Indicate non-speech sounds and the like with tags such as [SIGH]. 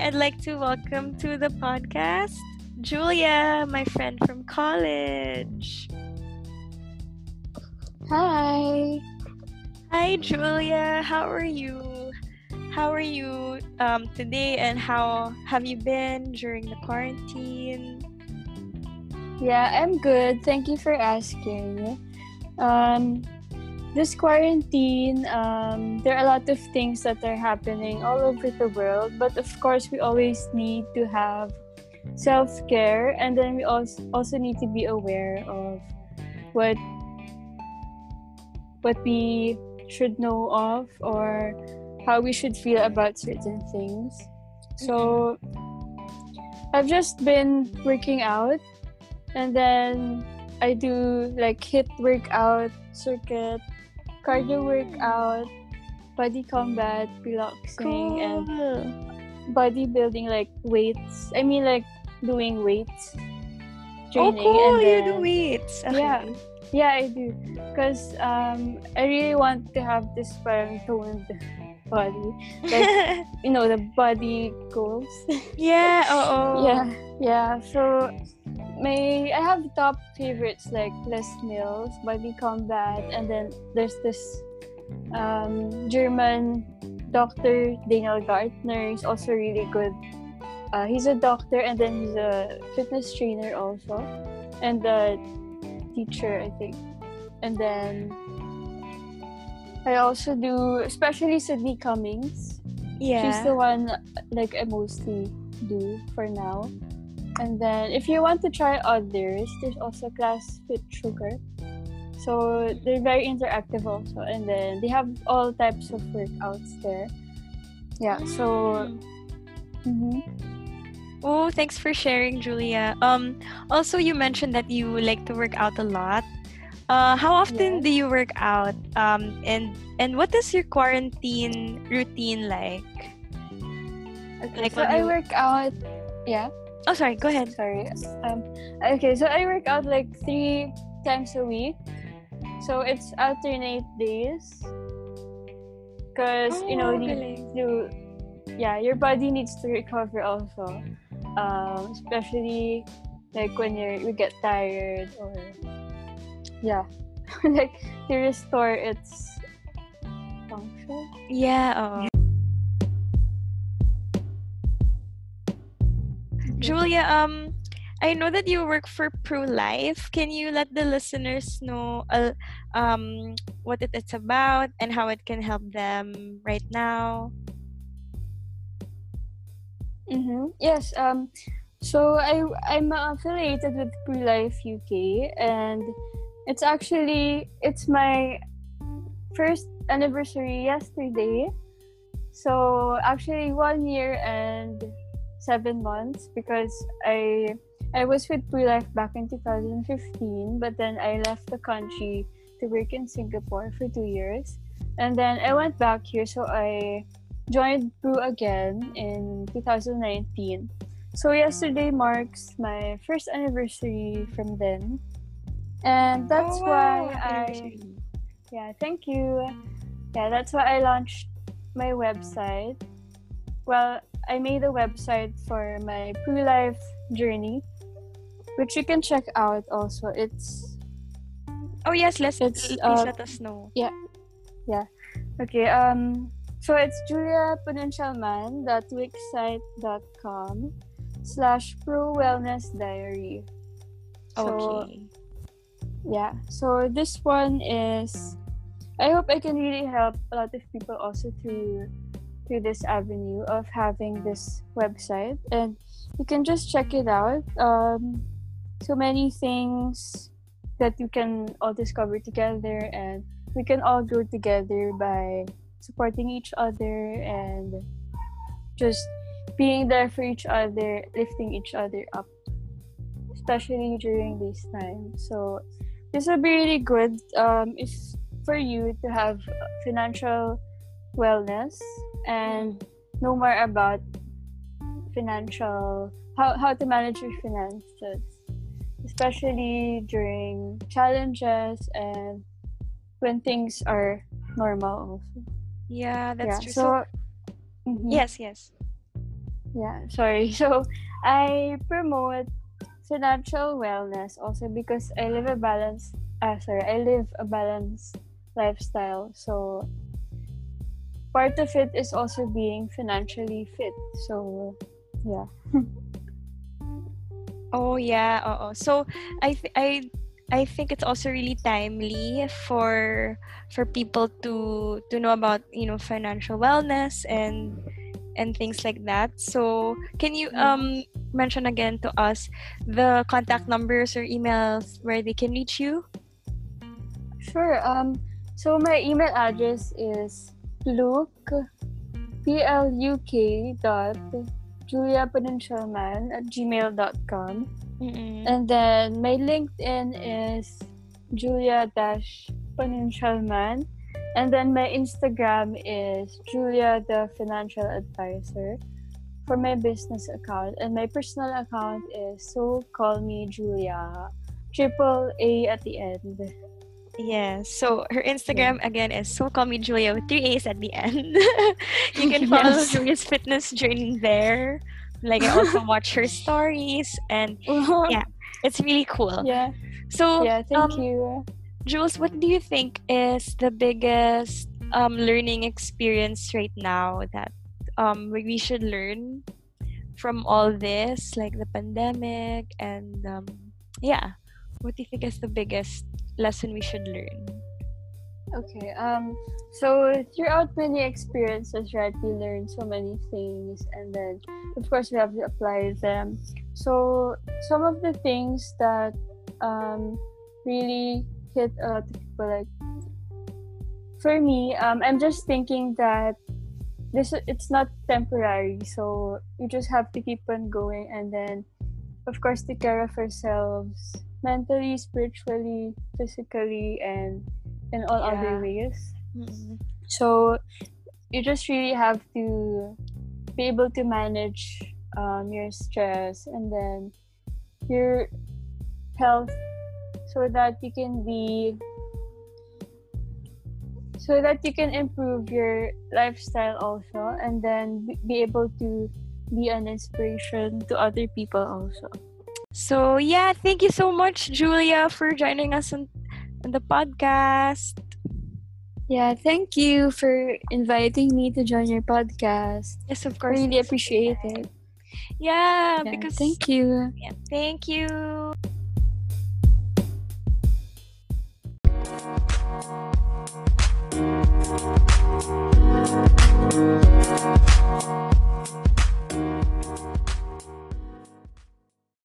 I'd like to welcome to the podcast Julia, my friend from college. Hi. Hi, Julia. How are you? How are you um, today, and how have you been during the quarantine? Yeah, I'm good. Thank you for asking. Um, this quarantine, um, there are a lot of things that are happening all over the world, but of course, we always need to have self care, and then we also also need to be aware of what what we should know of or how we should feel about certain things. So, I've just been working out, and then I do like HIIT workout circuit cardio workout, body combat, piloxing, and bodybuilding like weights. I mean like doing weights. training. Oh, cool! and you do weights. Yeah. Okay. Yeah, I do. Because um, I really want to have this parang toned body. Like, [LAUGHS] you know, the body goals. yeah. Oh. [LAUGHS] Yeah, yeah. So may I have top favorites like Les Mills, Body Combat, and then there's this um, German doctor Daniel Gartner. He's also really good. Uh, he's a doctor and then he's a fitness trainer also, and a teacher I think. And then I also do, especially Sydney Cummings. Yeah. She's the one like I mostly do for now. And then if you want to try others, there's also Class FitSugar. So they're very interactive also. And then they have all types of workouts there. Yeah, so mhm. Oh, thanks for sharing, Julia. Um, also, you mentioned that you like to work out a lot. Uh, how often Yes. do you work out? Um, and and what is your quarantine routine like? okay, Like so when I work out yeah. Oh, sorry. Go ahead. Sorry. Um okay, so I work out like three times a week. So it's alternate days. Cause you know, Oh, you yeah, your body needs to recover also. Um, especially like when you're you get tired or yeah. [LAUGHS] like to restore its function. Yeah. Oh. Julia, um, I know that you work for Pru Life. Can you let the listeners know uh, um, what it, it's about and how it can help them right now? Mm-hmm. Yes. Um. So I I'm affiliated with Pru Life UK, and it's actually it's my first anniversary yesterday. So actually one year and seven months because I I was with Pru Life back in 2015, but then I left the country to work in Singapore for two years, and then I went back here. So I joined Pru again in 2019. So yesterday marks my first anniversary from then. And that's Oh, why. I yeah, thank you. Yeah, that's why I launched my website. Well, I made a website for my Pru Life journey, which you can check out also. It's Oh yes, let's It's, please uh, let us know. Yeah, yeah, okay, um, so it's juliaponentialman.wixsite.com slash pro wellness diary. So, Okay. yeah, so this one is, I hope I can really help a lot of people also through through this avenue of having this website, and you can just check it out. Um, so many things that you can all discover together, and we can all grow together by supporting each other and just being there for each other, lifting each other up, especially during these times. So this will be really good um, if for you to have financial wellness and know more about financial how, how to manage your finances especially during challenges and when things are normal also Yeah, that's yeah true. so, So, mhm. yes, yes. Yeah, sorry. [LAUGHS] So I promote financial wellness also because I live a balanced uh, sorry, I live a balanced lifestyle. So part of it is also being financially fit. So yeah. [LAUGHS] Oh yeah, oo. So I th- I I think it's also really timely for for people to to know about, you know, financial wellness and and things like that. So, can you um mention again to us the contact numbers or emails where they can reach you? Sure. Um so my email address is luke p l u k dot Julia Peninshalman at gmail.com. Mm-mm. And then my LinkedIn is Julia Dash Peninshalman. And then my Instagram is Julia the Financial Advisor for my business account. And my personal account is So Call Me Julia. Triple A at the end. Yes. So her Instagram again is so call me Julia with three A's at the end. [LAUGHS] you can [LAUGHS] follow Yes. Julia's fitness journey there. Like I also [LAUGHS] watch her stories and Yeah. it's really cool. yeah. So Yeah, thank um, you. Jules, what do you think is the biggest um, learning experience right now that um, we we should learn from all this, like the pandemic, and um, yeah, what do you think is the biggest lesson we should learn? Okay. Um. So throughout many experiences, right, we learn so many things, and then of course we have to apply them. So some of the things that um really hit a lot of people, like for me, um, I'm just thinking that this it's not temporary. So you just have to keep on going, and then of course take care of ourselves mentally, spiritually, physically, and in all Yeah. other ways. Mm-mm. So you just really have to be able to manage um, your stress and then your health so that you can be so that you can improve your lifestyle also and then be able to be an inspiration to other people also so, yeah, thank you so much, Julia, for joining us on, on the podcast. Yeah, thank you for inviting me to join your podcast. Yes, of course. I really appreciate it. Yeah, yeah because thank you. Yeah, thank you.